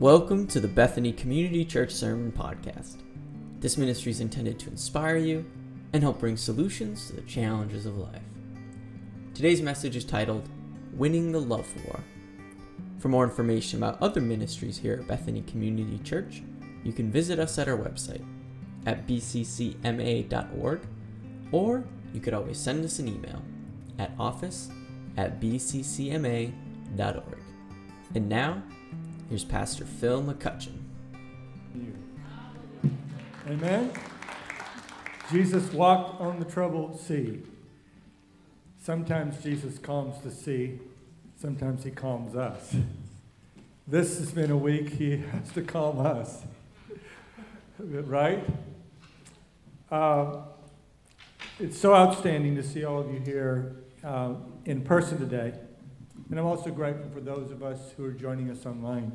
Welcome to the Bethany Community Church Sermon Podcast. This ministry is intended to inspire you and help bring solutions to the challenges of life. Today's message is titled Winning the Love War. For more information about other ministries here at Bethany Community Church, you can visit us at our website at bccma.org or you could always send us an email at office at bccma.org. And now, Here's Pastor Phil McCutcheon. Amen. Jesus walked on the troubled sea. Sometimes Jesus calms the sea, sometimes he calms us. This has been a week he has to calm us. right? Uh, it's so outstanding to see all of you here uh, in person today. And I'm also grateful for those of us who are joining us online.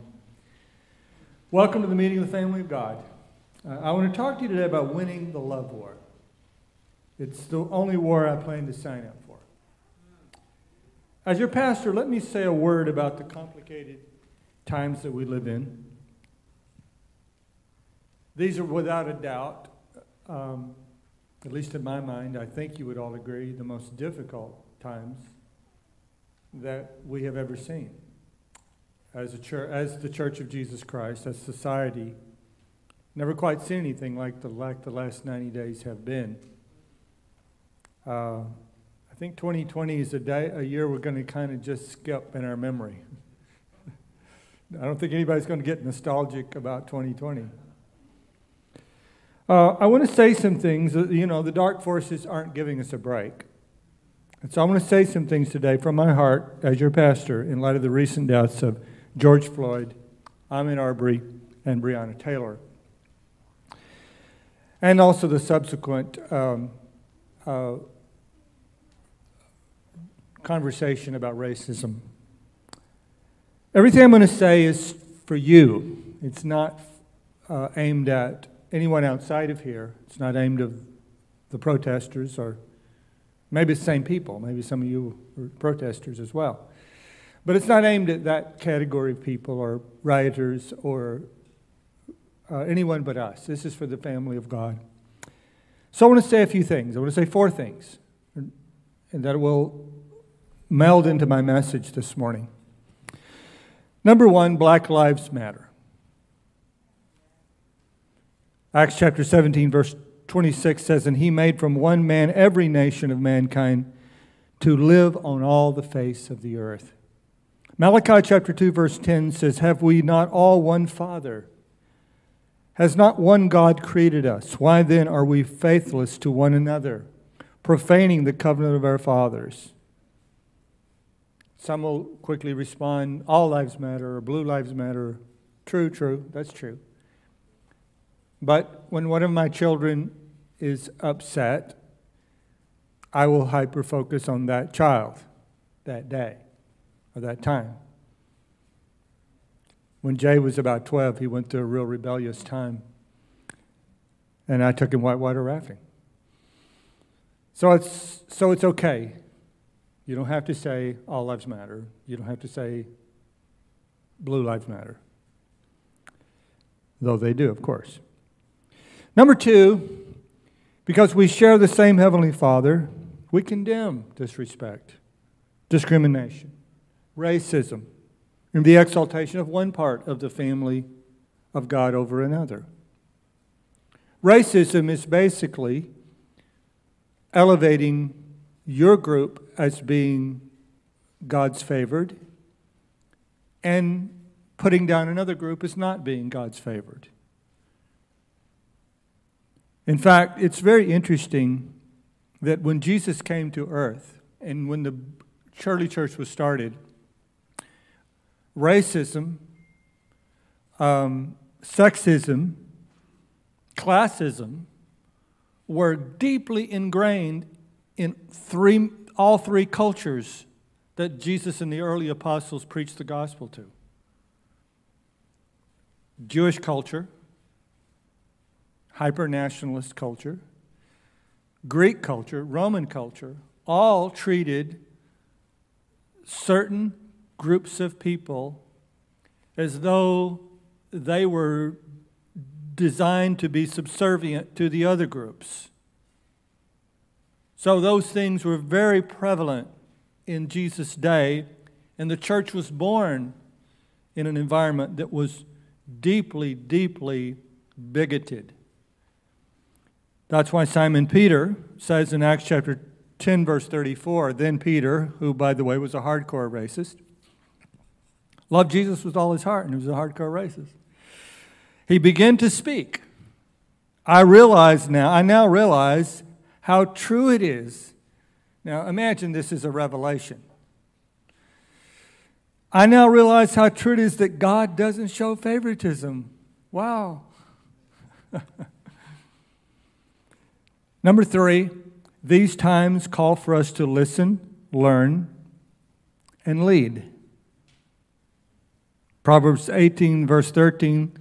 Welcome to the meeting of the family of God. Uh, I want to talk to you today about winning the love war. It's the only war I plan to sign up for. As your pastor, let me say a word about the complicated times that we live in. These are without a doubt, um, at least in my mind, I think you would all agree, the most difficult times that we have ever seen as, a church, as the Church of Jesus Christ, as society. Never quite seen anything like the, like the last 90 days have been. Uh, I think 2020 is a, day, a year we're going to kind of just skip in our memory. I don't think anybody's going to get nostalgic about 2020. Uh, I want to say some things. You know, the dark forces aren't giving us a break. And so I want to say some things today from my heart as your pastor in light of the recent deaths of George Floyd, Ahmaud Arbery, and Breonna Taylor. And also the subsequent um, uh, conversation about racism. Everything I'm going to say is for you. It's not uh, aimed at anyone outside of here. It's not aimed at the protesters or Maybe it's the same people. Maybe some of you are protesters as well. But it's not aimed at that category of people or rioters or uh, anyone but us. This is for the family of God. So I want to say a few things. I want to say four things, and that will meld into my message this morning. Number one, Black Lives Matter. Acts chapter 17, verse 26 says, And he made from one man every nation of mankind to live on all the face of the earth. Malachi chapter 2, verse 10 says, Have we not all one Father? Has not one God created us? Why then are we faithless to one another, profaning the covenant of our fathers? Some will quickly respond, All lives matter, or blue lives matter. True, true, that's true. But when one of my children is upset, I will hyper focus on that child that day or that time. When Jay was about 12, he went through a real rebellious time. And I took him whitewater rafting. So it's, so it's okay. You don't have to say all lives matter. You don't have to say blue lives matter. Though they do, of course. Number two, because we share the same Heavenly Father, we condemn disrespect, discrimination, racism, and the exaltation of one part of the family of God over another. Racism is basically elevating your group as being God's favored and putting down another group as not being God's favored. In fact, it's very interesting that when Jesus came to earth and when the early Church was started, racism, um, sexism, classism were deeply ingrained in three, all three cultures that Jesus and the early apostles preached the gospel to. Jewish culture, hyper nationalist culture, Greek culture, Roman culture, all treated certain groups of people as though they were designed to be subservient to the other groups. So those things were very prevalent in Jesus' day, and the church was born in an environment that was deeply, deeply bigoted. That's why Simon Peter says in Acts chapter 10, verse 34, then Peter, who, by the way, was a hardcore racist, loved Jesus with all his heart and he was a hardcore racist. He began to speak. I realize now, I now realize how true it is. Now imagine this is a revelation. I now realize how true it is that God doesn't show favoritism. Wow. Number three, these times call for us to listen, learn, and lead. Proverbs 18, verse 13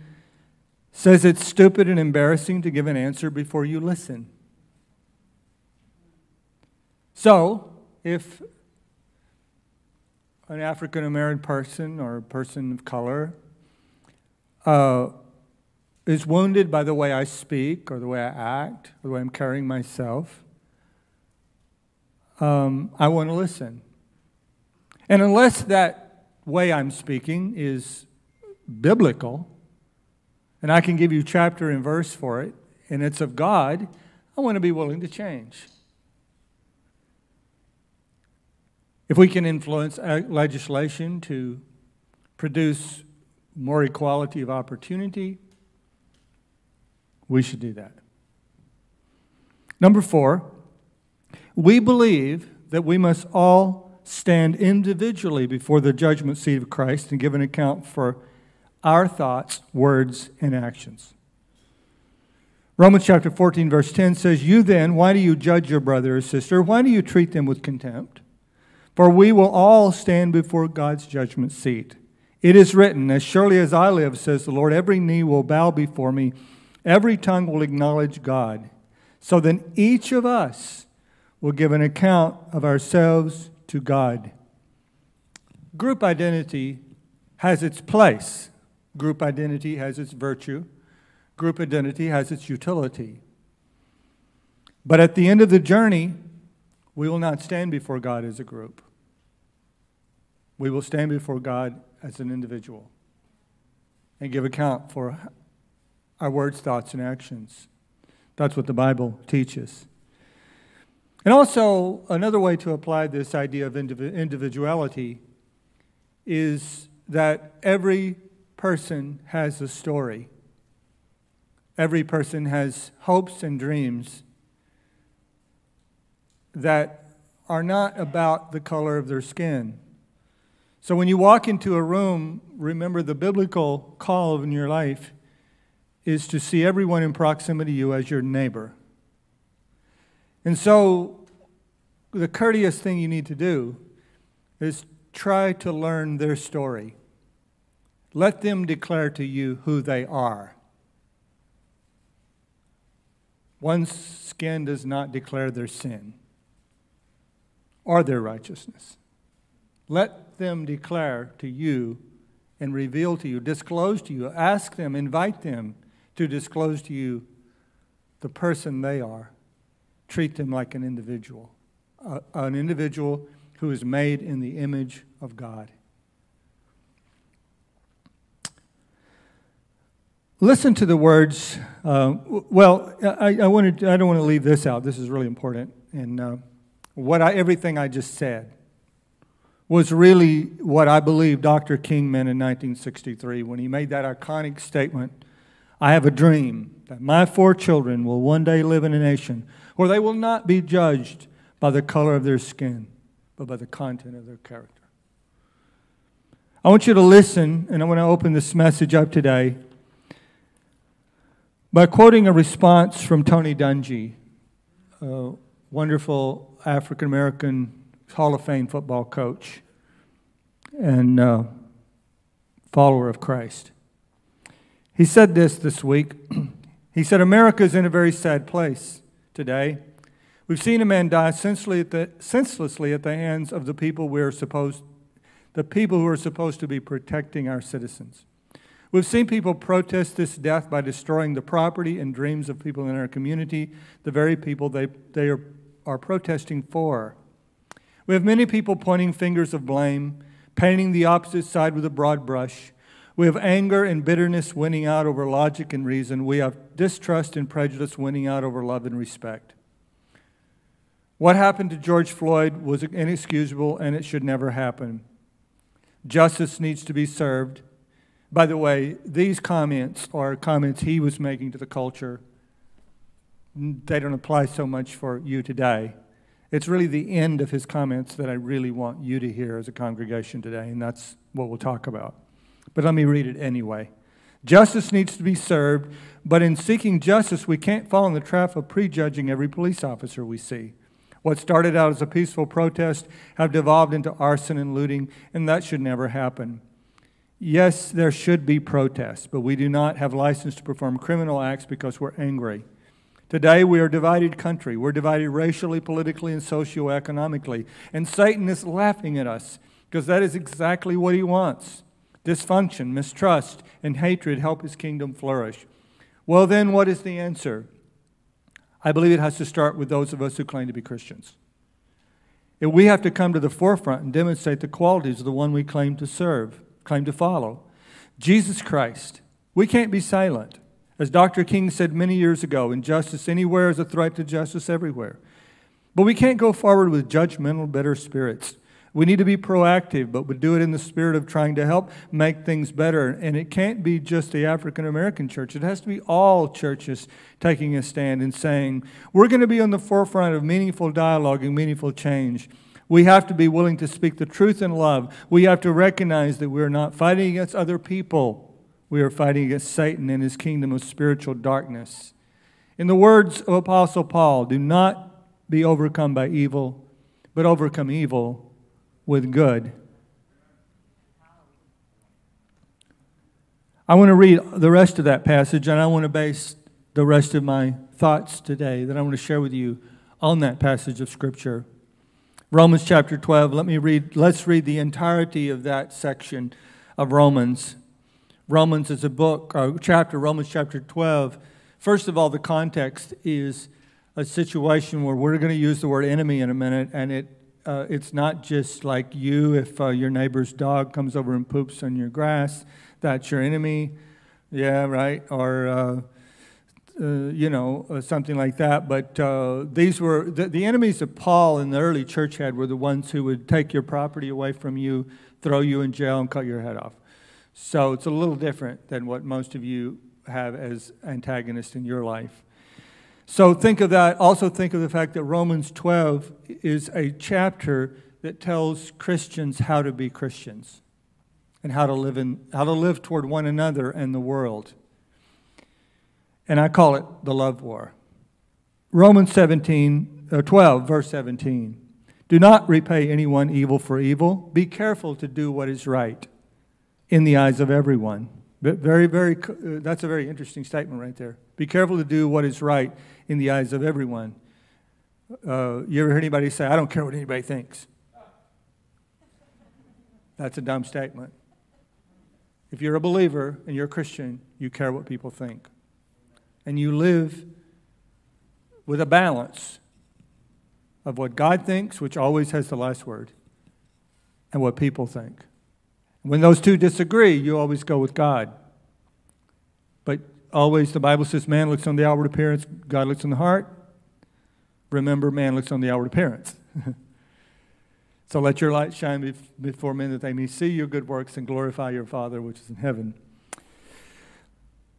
says it's stupid and embarrassing to give an answer before you listen. So, if an African American person or a person of color uh, is wounded by the way I speak or the way I act or the way I'm carrying myself, um, I want to listen. And unless that way I'm speaking is biblical, and I can give you chapter and verse for it, and it's of God, I want to be willing to change. If we can influence legislation to produce more equality of opportunity, we should do that. Number four, we believe that we must all stand individually before the judgment seat of Christ and give an account for our thoughts, words, and actions. Romans chapter 14, verse 10 says, You then, why do you judge your brother or sister? Why do you treat them with contempt? For we will all stand before God's judgment seat. It is written, As surely as I live, says the Lord, every knee will bow before me, every tongue will acknowledge God. So then each of us will give an account of ourselves to God. Group identity has its place. Group identity has its virtue. Group identity has its utility. But at the end of the journey, we will not stand before God as a group. We will stand before God as an individual and give account for our words, thoughts, and actions. That's what the Bible teaches. And also, another way to apply this idea of individuality is that every person has a story. Every person has hopes and dreams that are not about the color of their skin. So when you walk into a room, remember the biblical call in your life is to see everyone in proximity to you as your neighbor. And so the courteous thing you need to do is try to learn their story. Let them declare to you who they are. One's skin does not declare their sin or their righteousness. Let them declare to you and reveal to you, disclose to you, ask them, invite them to disclose to you the person they are. Treat them like an individual, uh, an individual who is made in the image of God. Listen to the words. Uh, well, I, I, wanted, I don't want to leave this out. This is really important. And uh, what I, everything I just said was really what I believe Dr. King meant in 1963 when he made that iconic statement I have a dream that my four children will one day live in a nation where they will not be judged by the color of their skin, but by the content of their character. I want you to listen, and I want to open this message up today by quoting a response from Tony Dungy, a wonderful African American Hall of Fame football coach and uh, follower of Christ. He said this this week. he said, America is in a very sad place today. We've seen a man die senselessly at, the, senselessly at the hands of the people we are supposed, the people who are supposed to be protecting our citizens. We've seen people protest this death by destroying the property and dreams of people in our community, the very people they, they are, are protesting for. We have many people pointing fingers of blame, painting the opposite side with a broad brush. We have anger and bitterness winning out over logic and reason. We have distrust and prejudice winning out over love and respect. What happened to George Floyd was inexcusable and it should never happen. Justice needs to be served. By the way, these comments are comments he was making to the culture. They don't apply so much for you today. It's really the end of his comments that I really want you to hear as a congregation today, and that's what we'll talk about. But let me read it anyway. Justice needs to be served, but in seeking justice, we can't fall in the trap of prejudging every police officer we see. What started out as a peaceful protest have devolved into arson and looting, and that should never happen. Yes, there should be protests, but we do not have license to perform criminal acts because we're angry. Today, we are a divided country. We're divided racially, politically, and socioeconomically. And Satan is laughing at us because that is exactly what he wants. Dysfunction, mistrust, and hatred help his kingdom flourish. Well, then, what is the answer? I believe it has to start with those of us who claim to be Christians. If we have to come to the forefront and demonstrate the qualities of the one we claim to serve, claim to follow Jesus Christ. We can't be silent. As Dr. King said many years ago, injustice anywhere is a threat to justice everywhere. But we can't go forward with judgmental, bitter spirits. We need to be proactive, but we do it in the spirit of trying to help make things better. And it can't be just the African American church, it has to be all churches taking a stand and saying, we're going to be on the forefront of meaningful dialogue and meaningful change. We have to be willing to speak the truth in love. We have to recognize that we're not fighting against other people, we are fighting against Satan and his kingdom of spiritual darkness. In the words of Apostle Paul, do not be overcome by evil, but overcome evil with good. I want to read the rest of that passage, and I want to base the rest of my thoughts today that I want to share with you on that passage of Scripture. Romans chapter 12. Let me read, let's read the entirety of that section of Romans. Romans is a book, or chapter, Romans chapter 12. First of all, the context is a situation where we're going to use the word enemy in a minute, and it uh, it's not just like you if uh, your neighbor's dog comes over and poops on your grass, that's your enemy. Yeah, right? Or, uh, uh you know, uh, something like that. But uh, these were the, the, enemies of Paul in the early church had were the ones who would take your property away from you, throw you in jail, and cut your head off. So it's a little different than what most of you have as antagonists in your life. So think of that. Also, think of the fact that Romans 12 is a chapter that tells Christians how to be Christians and how to live, in, how to live toward one another and the world. And I call it the love war. Romans 17, uh, 12, verse 17. Do not repay anyone evil for evil. Be careful to do what is right in the eyes of everyone. But Very, very, uh, that's a very interesting statement right there. Be careful to do what is right in the eyes of everyone. Uh, you ever heard anybody say, I don't care what anybody thinks? That's a dumb statement. If you're a believer and you're a Christian, you care what people think. And you live with a balance of what God thinks, which always has the last word, and what people think. When those two disagree, you always go with God. Always, the Bible says man looks on the outward appearance, God looks on the heart. Remember, man looks on the outward appearance. so let your light shine before men that they may see your good works and glorify your Father which is in heaven.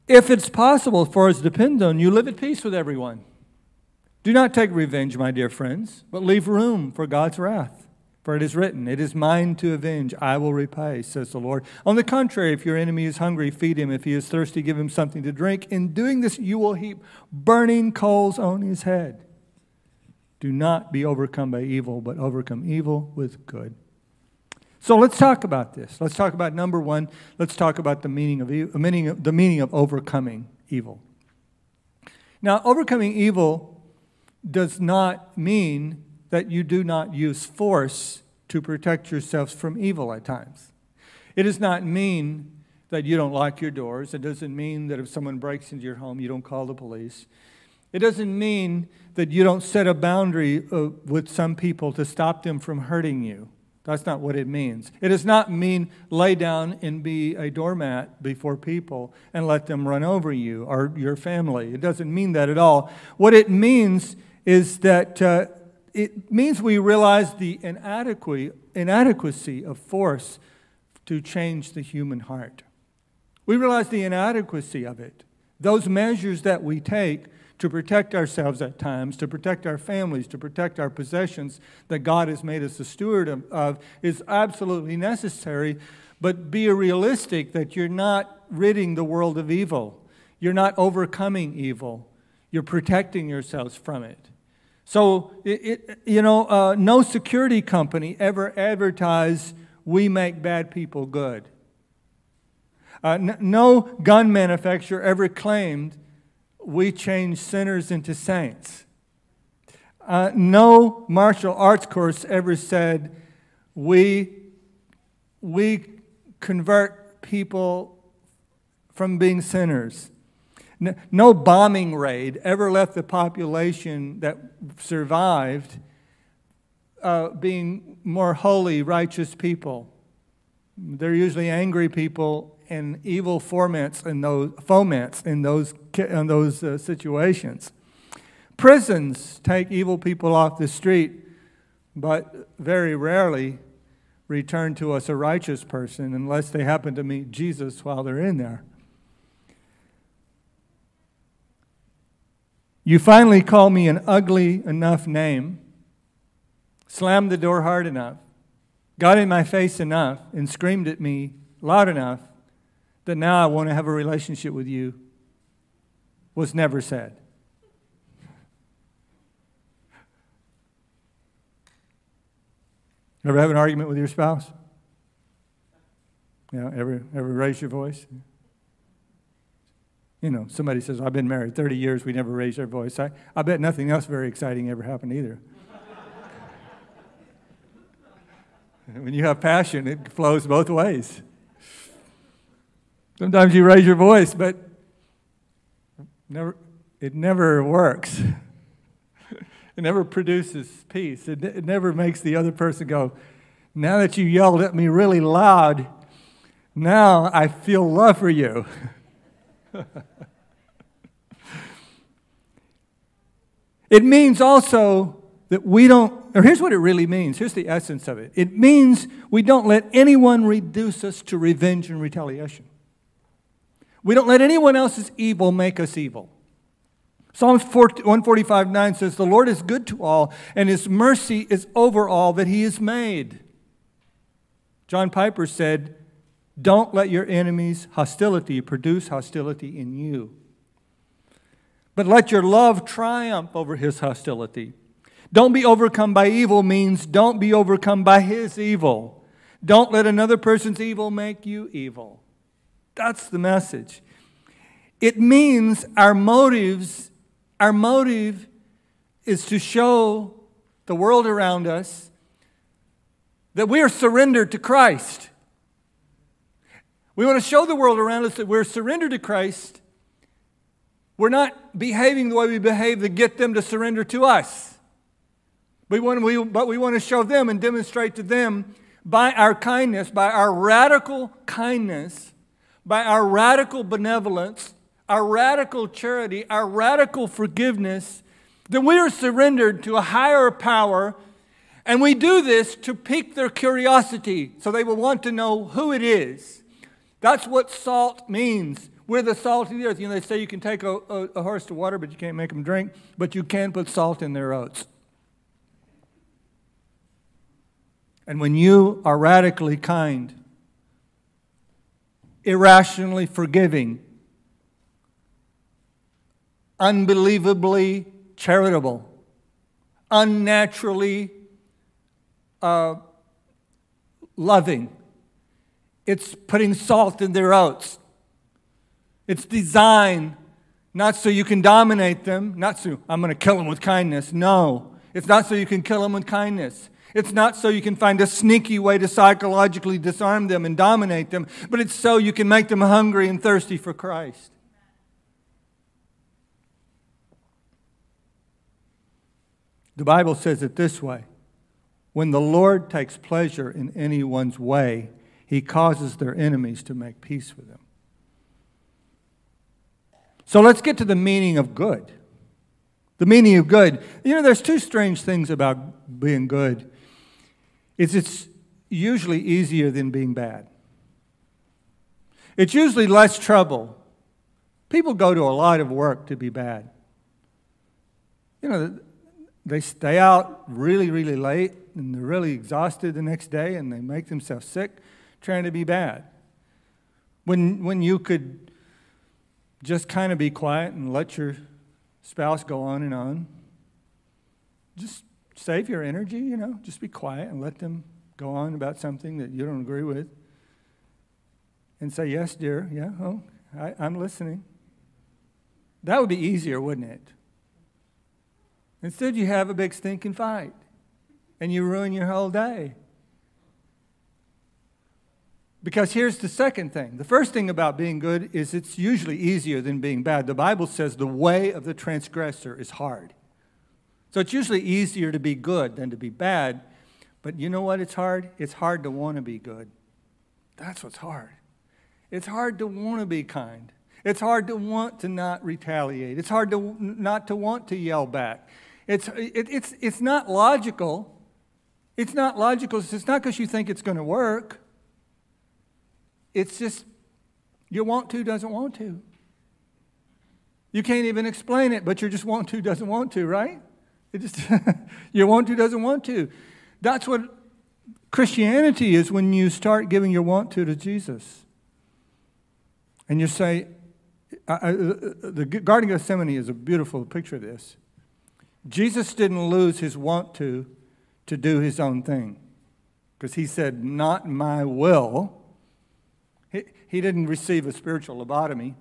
If it's possible, for us depends on you, live at peace with everyone. Do not take revenge, my dear friends, but leave room for God's wrath. For it is written, It is mine to avenge, I will repay, says the Lord. On the contrary, if your enemy is hungry, feed him. If he is thirsty, give him something to drink. In doing this, you will heap burning coals on his head. Do not be overcome by evil, but overcome evil with good. So let's talk about this. Let's talk about number one. Let's talk about the meaning of, meaning of, the meaning of overcoming evil. Now, overcoming evil does not mean that you do not use force to protect yourselves from evil at times. It does not mean that you don't lock your doors. It doesn't mean that if someone breaks into your home, you don't call the police. It doesn't mean that you don't set a boundary uh, with some people to stop them from hurting you. That's not what it means. It does not mean lay down and be a doormat before people and let them run over you or your family. It doesn't mean that at all. What it means is that uh, it means we realize the inadequacy of force to change the human heart. We realize the inadequacy of it. Those measures that we take to protect ourselves at times, to protect our families, to protect our possessions that God has made us a steward of, of, is absolutely necessary. But be realistic that you're not ridding the world of evil. You're not overcoming evil. You're protecting yourselves from it. So, it, it, you know, uh, no security company ever advertised, we make bad people good. Uh, n- no gun manufacturer ever claimed we change sinners into saints. Uh, no martial arts course ever said we, we convert people from being sinners. No bombing raid ever left the population that survived uh, being more holy, righteous people. They're usually angry people and evil foments in those, foments in those, in those uh, situations. Prisons take evil people off the street, but very rarely return to us a righteous person unless they happen to meet Jesus while they're in there. You finally call me an ugly enough name, slammed the door hard enough, got in my face enough, and screamed at me loud enough that now I want to have a relationship with you was never said. Ever have an argument with your spouse? Yeah, ever, ever raise your voice? You know, somebody says, I've been married 30 years, we never raised our voice. I, I bet nothing else very exciting ever happened either. when you have passion, it flows both ways. Sometimes you raise your voice, but never, it never works. it never produces peace. It, it never makes the other person go, Now that you yelled at me really loud, now I feel love for you. it means also that we don't, or here's what it really means. Here's the essence of it it means we don't let anyone reduce us to revenge and retaliation. We don't let anyone else's evil make us evil. Psalms 145 9 says, The Lord is good to all, and his mercy is over all that he has made. John Piper said, Don't let your enemy's hostility produce hostility in you, but let your love triumph over his hostility. Don't be overcome by evil means don't be overcome by his evil. Don't let another person's evil make you evil. That's the message. It means our motives, our motive is to show the world around us that we are surrendered to Christ. We want to show the world around us that we're surrendered to Christ. We're not behaving the way we behave to get them to surrender to us. We want, we, but we want to show them and demonstrate to them by our kindness, by our radical kindness, by our radical benevolence, our radical charity, our radical forgiveness, that we are surrendered to a higher power. And we do this to pique their curiosity so they will want to know who it is. That's what salt means. We're the salt of the earth. You know, they say you can take a, a, a horse to water, but you can't make them drink, but you can put salt in their oats. And when you are radically kind, irrationally forgiving, unbelievably charitable, unnaturally uh, loving. It's putting salt in their oats. It's designed not so you can dominate them, not so I'm going to kill them with kindness. No, it's not so you can kill them with kindness. It's not so you can find a sneaky way to psychologically disarm them and dominate them, but it's so you can make them hungry and thirsty for Christ. The Bible says it this way When the Lord takes pleasure in anyone's way, he causes their enemies to make peace with them. So let's get to the meaning of good. The meaning of good. You know, there's two strange things about being good. It's it's usually easier than being bad. It's usually less trouble. People go to a lot of work to be bad. You know, they stay out really, really late and they're really exhausted the next day and they make themselves sick trying to be bad. When, when you could just kind of be quiet and let your spouse go on and on, just save your energy, you know, just be quiet and let them go on about something that you don't agree with. And say, Yes, dear, yeah, oh, I, I'm listening. That would be easier, wouldn't it? Instead, you have a big stinking fight and you ruin your whole day. Because here's the second thing. The first thing about being good is it's usually easier than being bad. The Bible says the way of the transgressor is hard. So it's usually easier to be good than to be bad. But you know what? It's hard. It's hard to want to be good. That's what's hard. It's hard to want to be kind. It's hard to want to not retaliate. It's hard to not to want to yell back. It's, it, it's, it's not logical. It's not logical. It's not because you think it's going to work. It's just you want to doesn't want to. You can't even explain it, but you just want to doesn't want to, right? It just you want to doesn't want to. That's what Christianity is when you start giving your want to to Jesus. And you say, I, I, the Garden of Gethsemane is a beautiful picture of this. Jesus didn't lose his want to to do his own thing because he said, Not my will. He, didn't receive a spiritual lobotomy,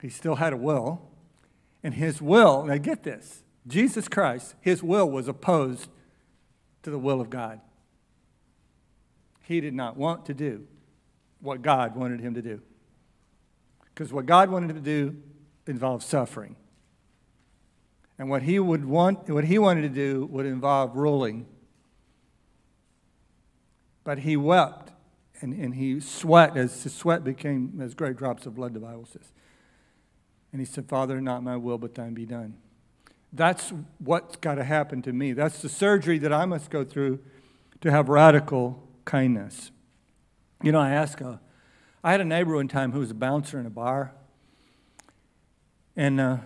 he still had a will. And his will, now get this Jesus Christ, his will was opposed to the will of God. He did not want to do what God wanted him to do. Because what God wanted him to do involved suffering. And what he would want, what he wanted to do would involve ruling. But he wept and, and he sweat as his sweat became as great drops of blood, the Bible says. And he said, Father, not my will, but thine be done. That's what's got to happen to me. That's the surgery that I must go through to have radical kindness. You know, I ask uh, I had a neighbor one time who was a bouncer in a bar. And uh,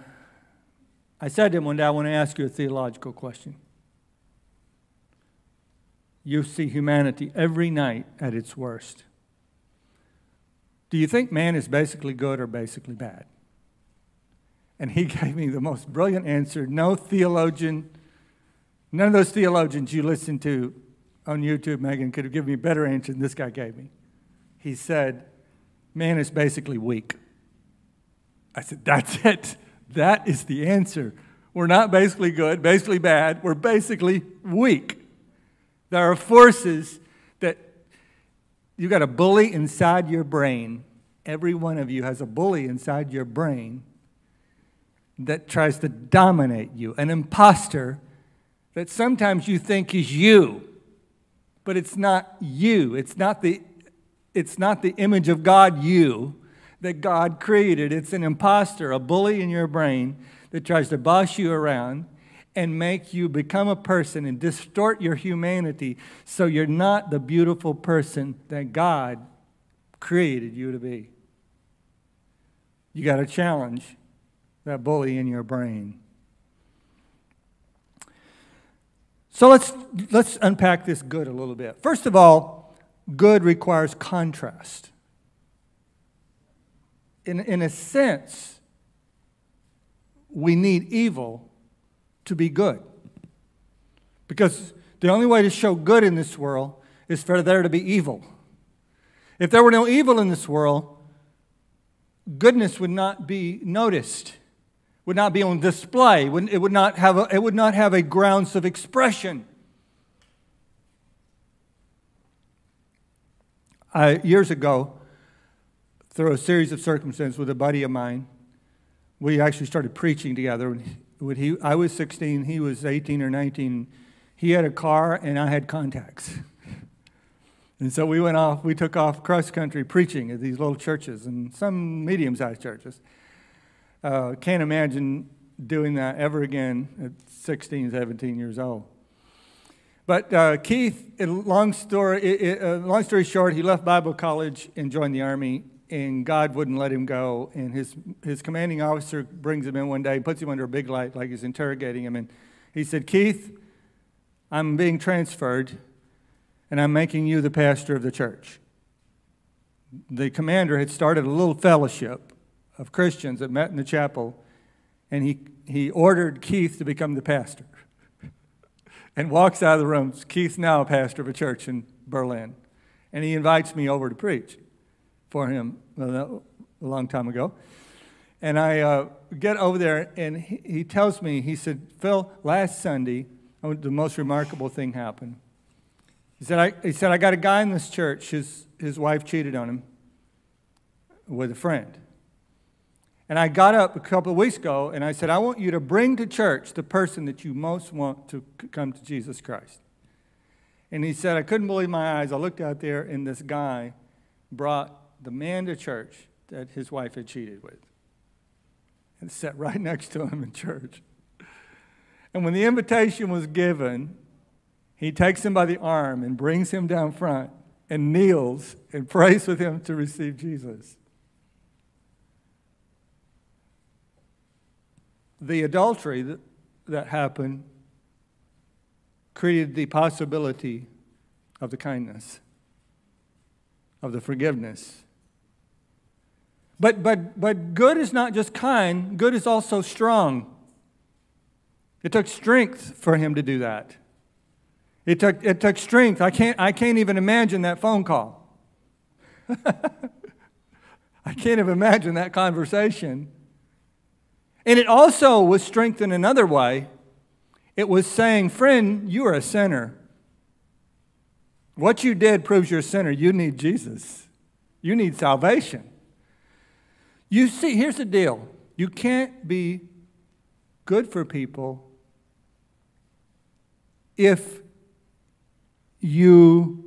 I said to him one day, I want to ask you a theological question. You see humanity every night at its worst. Do you think man is basically good or basically bad? And he gave me the most brilliant answer. No theologian, none of those theologians you listen to on YouTube, Megan, could have given me a better answer than this guy gave me. He said, Man is basically weak. I said, That's it. That is the answer. We're not basically good, basically bad. We're basically weak. There are forces that you got a bully inside your brain. Every one of you has a bully inside your brain that tries to dominate you, an impostor that sometimes you think is you, but it's not you. It's not the, it's not the image of God, you that God created. It's an impostor, a bully in your brain that tries to boss you around and make you become a person and distort your humanity so you're not the beautiful person that God created you to be. You got to challenge that bully in your brain. So let's, let's unpack this good a little bit. First of all, good requires contrast in, in a sense, we need evil to be good. Because the only way to show good in this world is for there to be evil. If there were no evil in this world, goodness would not be noticed, would not be on display, it would not have a, it would not have a grounds of expression. I, years ago, through a series of circumstances with a buddy of mine, we actually started preaching together. When he, I was 16, he was 18 or 19. He had a car, and I had contacts. and so we went off, we took off cross country preaching at these little churches and some medium sized churches. Uh, can't imagine doing that ever again at 16, 17 years old. But uh, Keith, long story, uh, long story short, he left Bible college and joined the Army, and God wouldn't let him go. And his, his commanding officer brings him in one day, puts him under a big light like he's interrogating him, and he said, Keith, I'm being transferred, and I'm making you the pastor of the church. The commander had started a little fellowship of Christians that met in the chapel, and he, he ordered Keith to become the pastor. and walks out of the room. Keith's now a pastor of a church in Berlin, and he invites me over to preach for him a long time ago. And I uh, get over there, and he, he, tells me, he said, Phil, last Sunday, oh, the most remarkable thing happened. He said, I, he said, I got a guy in this church, his, his wife cheated on him with a friend. And I got up a couple of weeks ago and I said, I want you to bring to church the person that you most want to come to Jesus Christ. And he said, I couldn't believe my eyes. I looked out there and this guy brought the man to church that his wife had cheated with and sat right next to him in church. And when the invitation was given, he takes him by the arm and brings him down front and kneels and prays with him to receive Jesus. the adultery that, that happened created the possibility of the kindness, of the forgiveness. But, but, but good is not just kind, good is also strong. It took strength for him to do that. It took, it took strength. I can't, I can't even imagine that phone call. I can't even imagine that conversation. And it also was strength in another way. It was saying, Friend, you are a sinner. What you did proves you're a sinner. You need Jesus, you need salvation. You see, here's the deal you can't be good for people if you.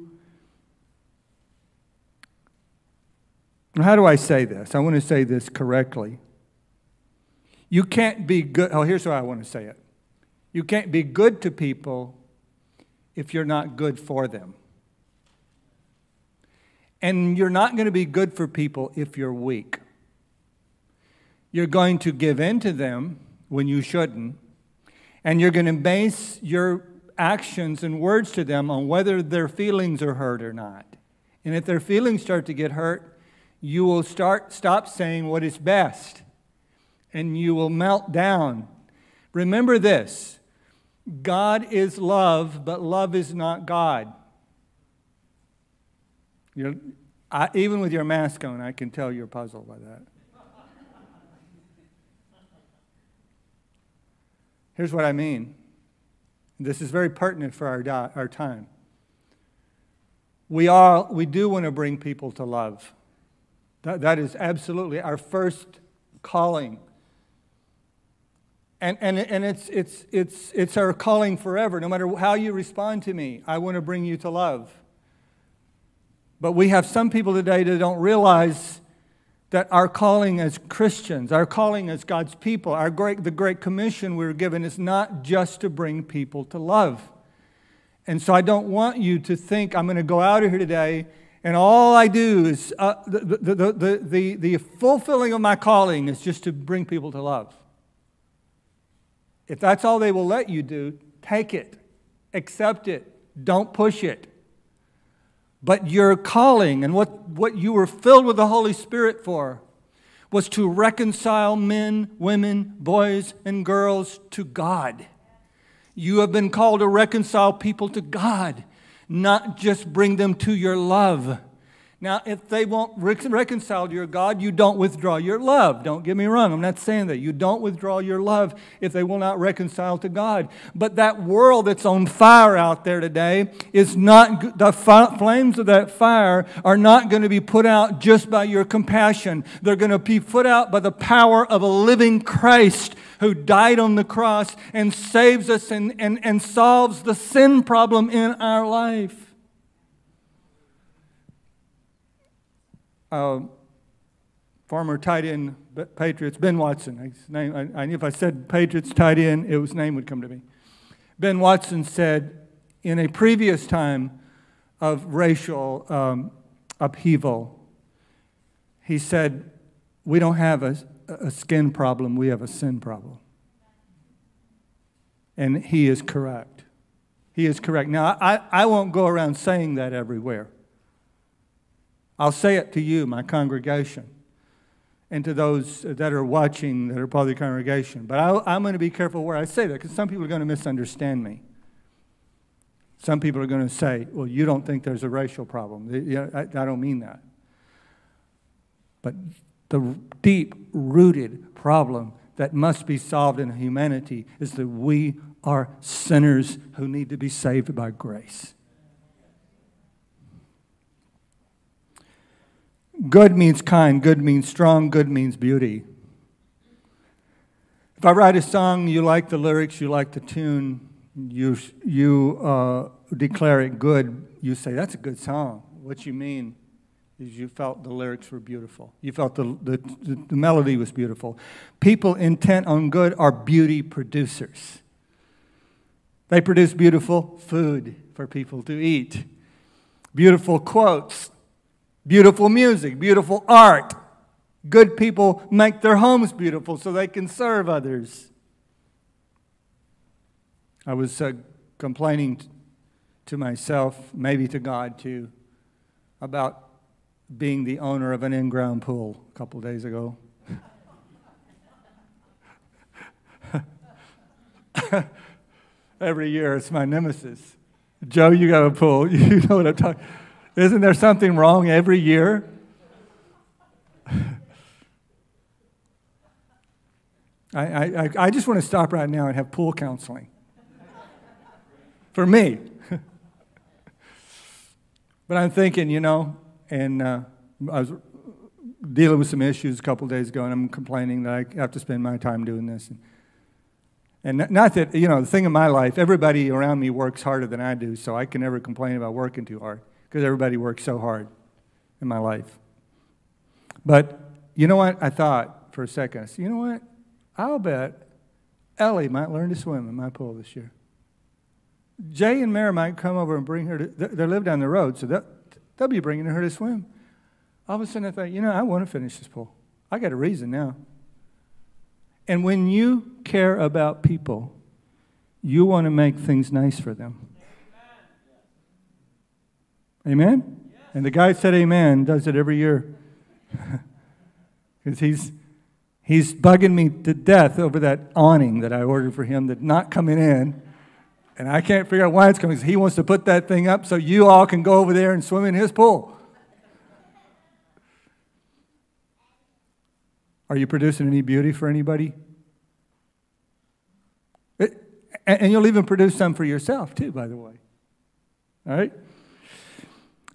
How do I say this? I want to say this correctly. You can't be good. Oh, here's how I want to say it. You can't be good to people if you're not good for them. And you're not going to be good for people if you're weak. You're going to give in to them when you shouldn't. And you're going to base your actions and words to them on whether their feelings are hurt or not. And if their feelings start to get hurt, you will start stop saying what is best and you will melt down. Remember this God is love, but love is not God. I, even with your mask on, I can tell you're puzzled by that. Here's what I mean. This is very pertinent for our, di- our time. We, are, we do want to bring people to love. That, that is absolutely our first calling and, and, and it's, it's, it's, it's our calling forever. No matter how you respond to me, I want to bring you to love. But we have some people today that don't realize that our calling as Christians, our calling as God's people, our great, the Great Commission we are given is not just to bring people to love. And so I don't want you to think I'm going to go out of here today and all I do is uh, the, the, the, the, the fulfilling of my calling is just to bring people to love. If that's all they will let you do, take it, accept it, don't push it. But your calling and what, what you were filled with the Holy Spirit for was to reconcile men, women, boys, and girls to God. You have been called to reconcile people to God, not just bring them to your love, Now, if they won't reconcile to your God, you don't withdraw your love. Don't get me wrong. I'm not saying that. You don't withdraw your love if they will not reconcile to God. But that world that's on fire out there today is not, the flames of that fire are not going to be put out just by your compassion. They're going to be put out by the power of a living Christ who died on the cross and saves us and, and, and solves the sin problem in our life. Uh, former tight end Patriots, Ben Watson. His name, I, I, if I said Patriots tight end, it, his name would come to me. Ben Watson said, in a previous time of racial um, upheaval, he said, We don't have a, a skin problem, we have a sin problem. And he is correct. He is correct. Now, I, I won't go around saying that everywhere. I'll say it to you, my congregation, and to those that are watching that are part of the congregation. But I, am going to be careful where I say that because some people are going to misunderstand me. Some people are going to say, well, you don't think there's a racial problem. I, I don't mean that. But the deep rooted problem that must be solved in humanity is that we are sinners who need to be saved by grace. Good means kind, good means strong, good means beauty. If I write a song, you like the lyrics, you like the tune, you, you uh, declare it good, you say, That's a good song. What you mean is you felt the lyrics were beautiful. You felt the, the, the melody was beautiful. People intent on good are beauty producers. They produce beautiful food for people to eat, beautiful quotes Beautiful music, beautiful art. Good people make their homes beautiful so they can serve others. I was uh, complaining t- to myself, maybe to God too, about being the owner of an in ground pool a couple days ago. Every year it's my nemesis. Joe, you got a pool. You know what I'm talking isn't there something wrong every year? I, I, I just want to stop right now and have pool counseling. For me. but I'm thinking, you know, and uh, I was dealing with some issues a couple days ago, and I'm complaining that I have to spend my time doing this. And, and not that, you know, the thing in my life, everybody around me works harder than I do, so I can never complain about working too hard because everybody works so hard in my life. But you know what? I thought for a second, I said, you know what? I'll bet Ellie might learn to swim in my pool this year. Jay and Mary might come over and bring her to, they live down the road, so they'll be bringing her to swim. All of a sudden, I thought, you know, I want to finish this pool. I got a reason now. And when you care about people, you want to make things nice for them. Amen? Yes. And the guy said amen, does it every year. Because he's, he's bugging me to death over that awning that I ordered for him that's not coming in. And I can't figure out why it's coming. He wants to put that thing up so you all can go over there and swim in his pool. Are you producing any beauty for anybody? It, and you'll even produce some for yourself, too, by the way. All right?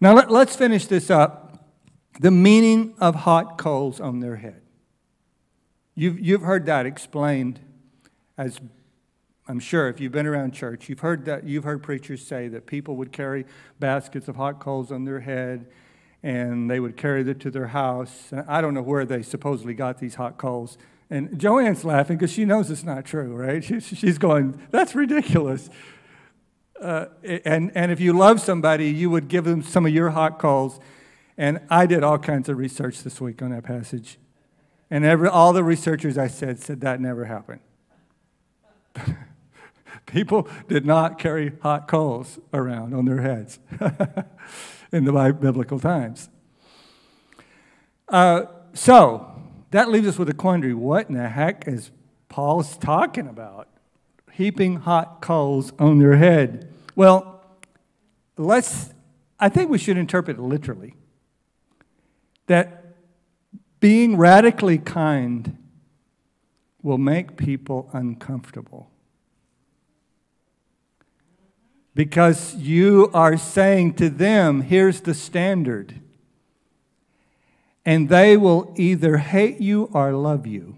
Now let, us finish this up. The meaning of hot coals on their head. You've, you've heard that explained as I'm sure if you've been around church, you've heard that you've heard preachers say that people would carry baskets of hot coals on their head and they would carry them to their house. And I don't know where they supposedly got these hot coals. And Joanne's laughing because she knows it's not true, right? She's going, that's ridiculous. Uh, and, and if you love somebody, you would give them some of your hot coals. And I did all kinds of research this week on that passage. And every, all the researchers I said said that never happened. People did not carry hot coals around on their heads in the biblical times. Uh, so that leaves us with a quandary. What in the heck is Paul's talking about? Heaping hot coals on their head. Well, let's, I think we should interpret literally. that being radically kind will make people uncomfortable. Because you are saying to them, here's the standard. And they will either hate you or love you.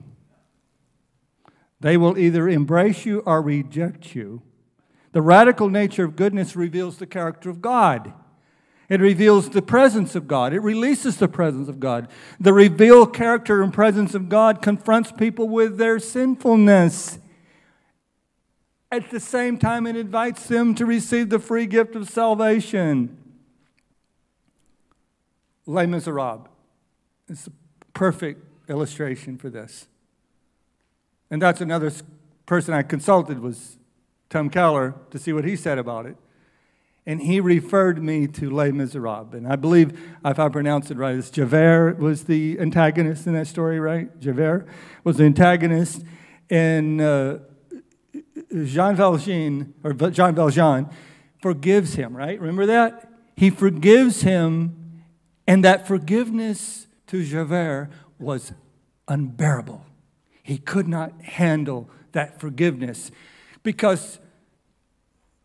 They will either embrace you or reject you. The radical nature of goodness reveals the character of God. It reveals the presence of God. It releases the presence of God. The revealed character and presence of God confronts people with their sinfulness. At the same time, it invites them to receive the free gift of salvation. Les Miserables is a perfect illustration for this. And that's another person I consulted was Tim Keller to see what he said about it and he referred me to Les Miserables. And I believe, if I pronounce it right, it's Javert was the antagonist in that story, right? Javert was the antagonist, and uh, Jean Valjean, or Jean Valjean, forgives him, right? Remember that? He forgives him, and that forgiveness to Javert was unbearable. He could not handle that forgiveness because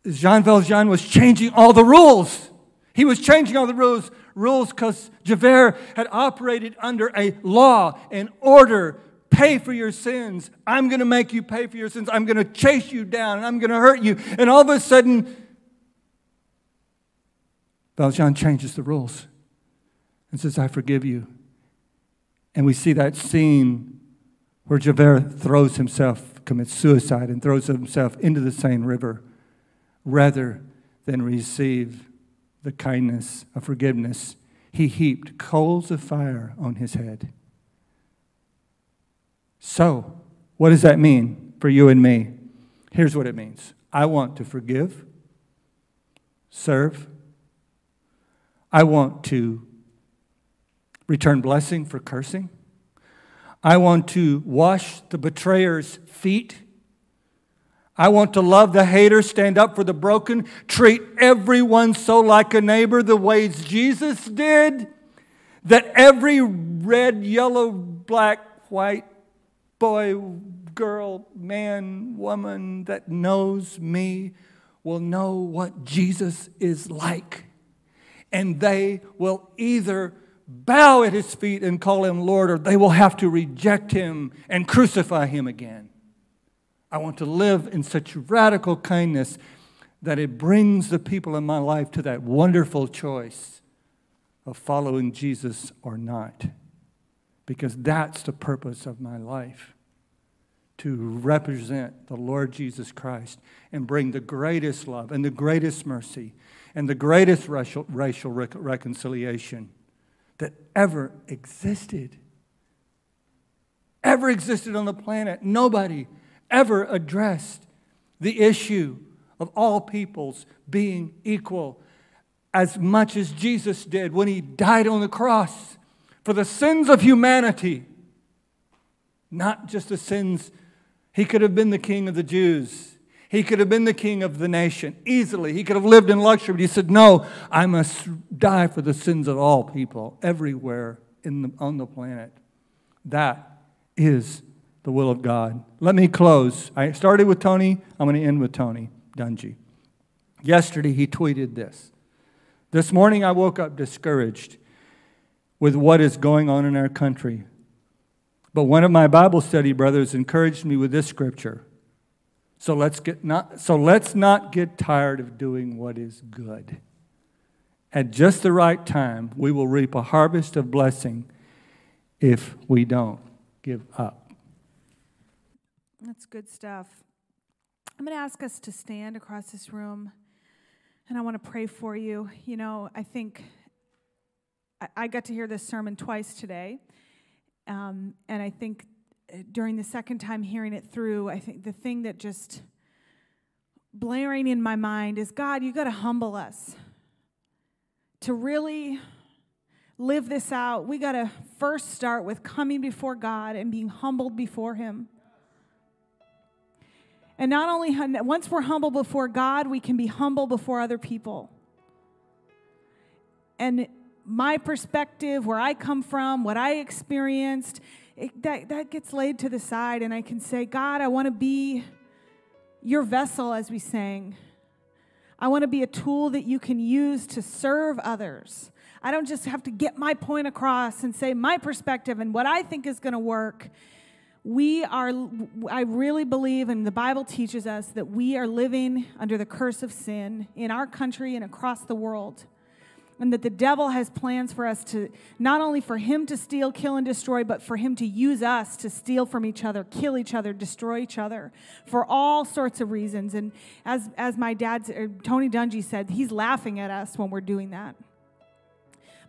Jean Valjean was changing all the rules. He was changing all the rules, rules because Javert had operated under a law an order. Pay for your sins. I'm going to make you pay for your sins. I'm going to chase you down and I'm going to hurt you. And all of a sudden, Valjean changes the rules and says, I forgive you. And we see that scene where Javert throws himself, commits suicide, and throws himself into the Seine River rather than receive the kindness of forgiveness, he heaped coals of fire on his head. So, what does that mean for you and me? Here's what it means I want to forgive, serve, I want to return blessing for cursing. I want to wash the betrayer's feet I want to love the hater, stand up for the broken, treat everyone so like a neighbor the ways Jesus did, that every red, yellow, black, white boy, girl, man, woman that knows me will know what Jesus is like. And they will either bow at his feet and call him Lord, or they will have to reject him and crucify him again. I want to live in such radical kindness that it brings the people in my life to that wonderful choice of following Jesus or not. Because that's the purpose of my life to represent the Lord Jesus Christ and bring the greatest love and the greatest mercy and the greatest racial, racial reconciliation that ever existed. Ever existed on the planet. Nobody ever addressed the issue of all peoples being equal as much as Jesus did when he died on the cross for the sins of humanity, not just the sins. He could have been the king of the Jews. He could have been the king of the nation easily. He could have lived in luxury, but he said, No, I must die for the sins of all people everywhere the, on the planet. That is the will of God. Let me close. I started with Tony. I'm going to end with Tony Dungy. Yesterday, he tweeted this. This morning, I woke up discouraged with what is going on in our country. But one of my Bible study brothers encouraged me with this scripture. So let's, get not, so let's not get tired of doing what is good. At just the right time, we will reap a harvest of blessing if we don't give up. That's good stuff. I'm going to ask us to stand across this room, and I want to pray for you. You know, I think I, I got to hear this sermon twice today, um, and I think during the second time hearing it through, I think the thing that just blaring in my mind is God, you got to humble us to really live this out. We got to first start with coming before God and being humbled before Him. And not only, once we're humble before God, we can be humble before other people. And my perspective, where I come from, what I experienced, it, that, that gets laid to the side. And I can say, God, I want to be your vessel, as we sang. I want to be a tool that you can use to serve others. I don't just have to get my point across and say my perspective and what I think is going to work. We are, I really believe, and the Bible teaches us that we are living under the curse of sin in our country and across the world and that the devil has plans for us to not only for him to steal, kill, and destroy, but for him to use us to steal from each other, kill each other, destroy each other for all sorts of reasons. And as, as my dad, er, Tony Dungy said, he's laughing at us when we're doing that.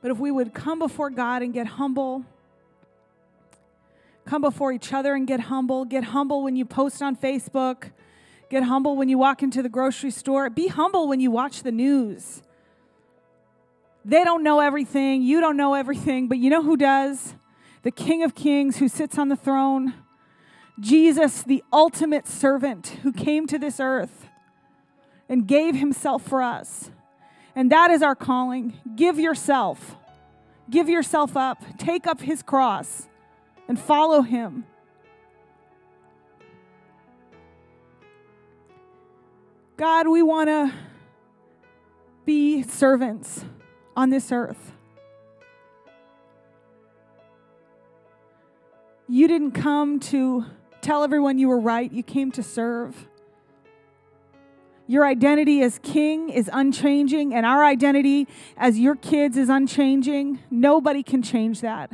But if we would come before God and get humble, come before each other and get humble, get humble when you post on Facebook, get humble when you walk into the grocery store, be humble when you watch the news they don't know everything. You don't know everything. But you know who does? The King of Kings who sits on the throne. Jesus, the ultimate servant who came to this earth and gave himself for us. And that is our calling. Give yourself. Give yourself up. Take up his cross and follow him. God, we want to be servants on this earth. You didn't come to tell everyone you were right, you came to serve. Your identity as king is unchanging, and our identity as your kids is unchanging. Nobody can change that.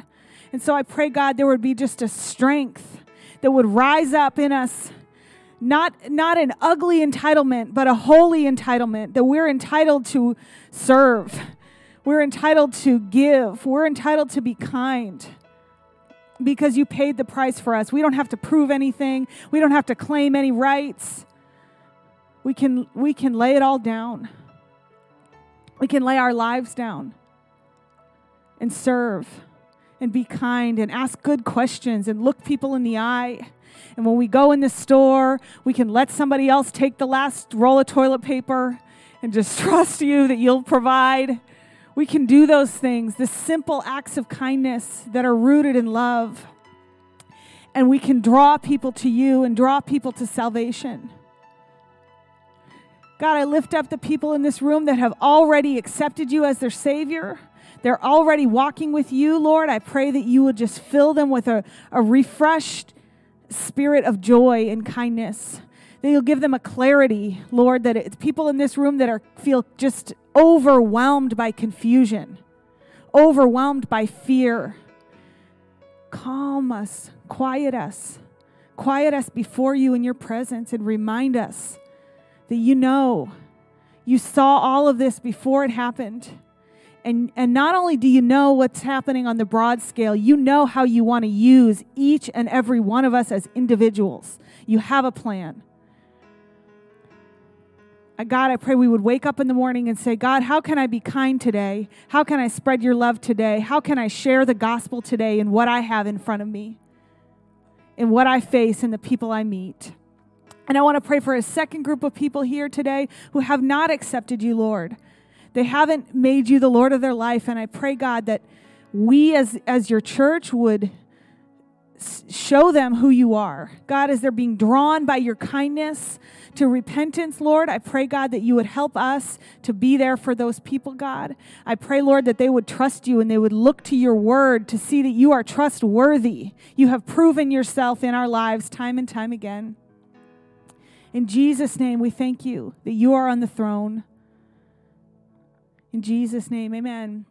And so I pray, God, there would be just a strength that would rise up in us. Not, not an ugly entitlement, but a holy entitlement that we're entitled to serve we're entitled to give. We're entitled to be kind because you paid the price for us. We don't have to prove anything. We don't have to claim any rights. We can we can lay it all down. We can lay our lives down and serve and be kind and ask good questions and look people in the eye. And when we go in the store, we can let somebody else take the last roll of toilet paper and just trust you that you'll provide we can do those things, the simple acts of kindness that are rooted in love. And we can draw people to you and draw people to salvation. God, I lift up the people in this room that have already accepted you as their Savior. They're already walking with you, Lord. I pray that you would just fill them with a, a refreshed spirit of joy and kindness that you'll give them a clarity, Lord, that it's people in this room that are feel just overwhelmed by confusion, overwhelmed by fear. Calm us, quiet us, quiet us before you in your presence, and remind us that you know you saw all of this before it happened. And, and not only do you know what's happening on the broad scale, you know how you want to use each and every one of us as individuals. You have a plan. Uh, God, I pray we would wake up in the morning and say, God, how can I be kind today? How can I spread your love today? How can I share the gospel today in what I have in front of me, in what I face, and the people I meet? And I want to pray for a second group of people here today who have not accepted you, Lord. They haven't made you the Lord of their life. And I pray, God, that we as, as your church would show them who you are. God, as they're being drawn by your kindness, to repentance, Lord. I pray, God, that you would help us to be there for those people, God. I pray, Lord, that they would trust you and they would look to your word to see that you are trustworthy. You have proven yourself in our lives time and time again. In Jesus' name, we thank you that you are on the throne. In Jesus' name, amen.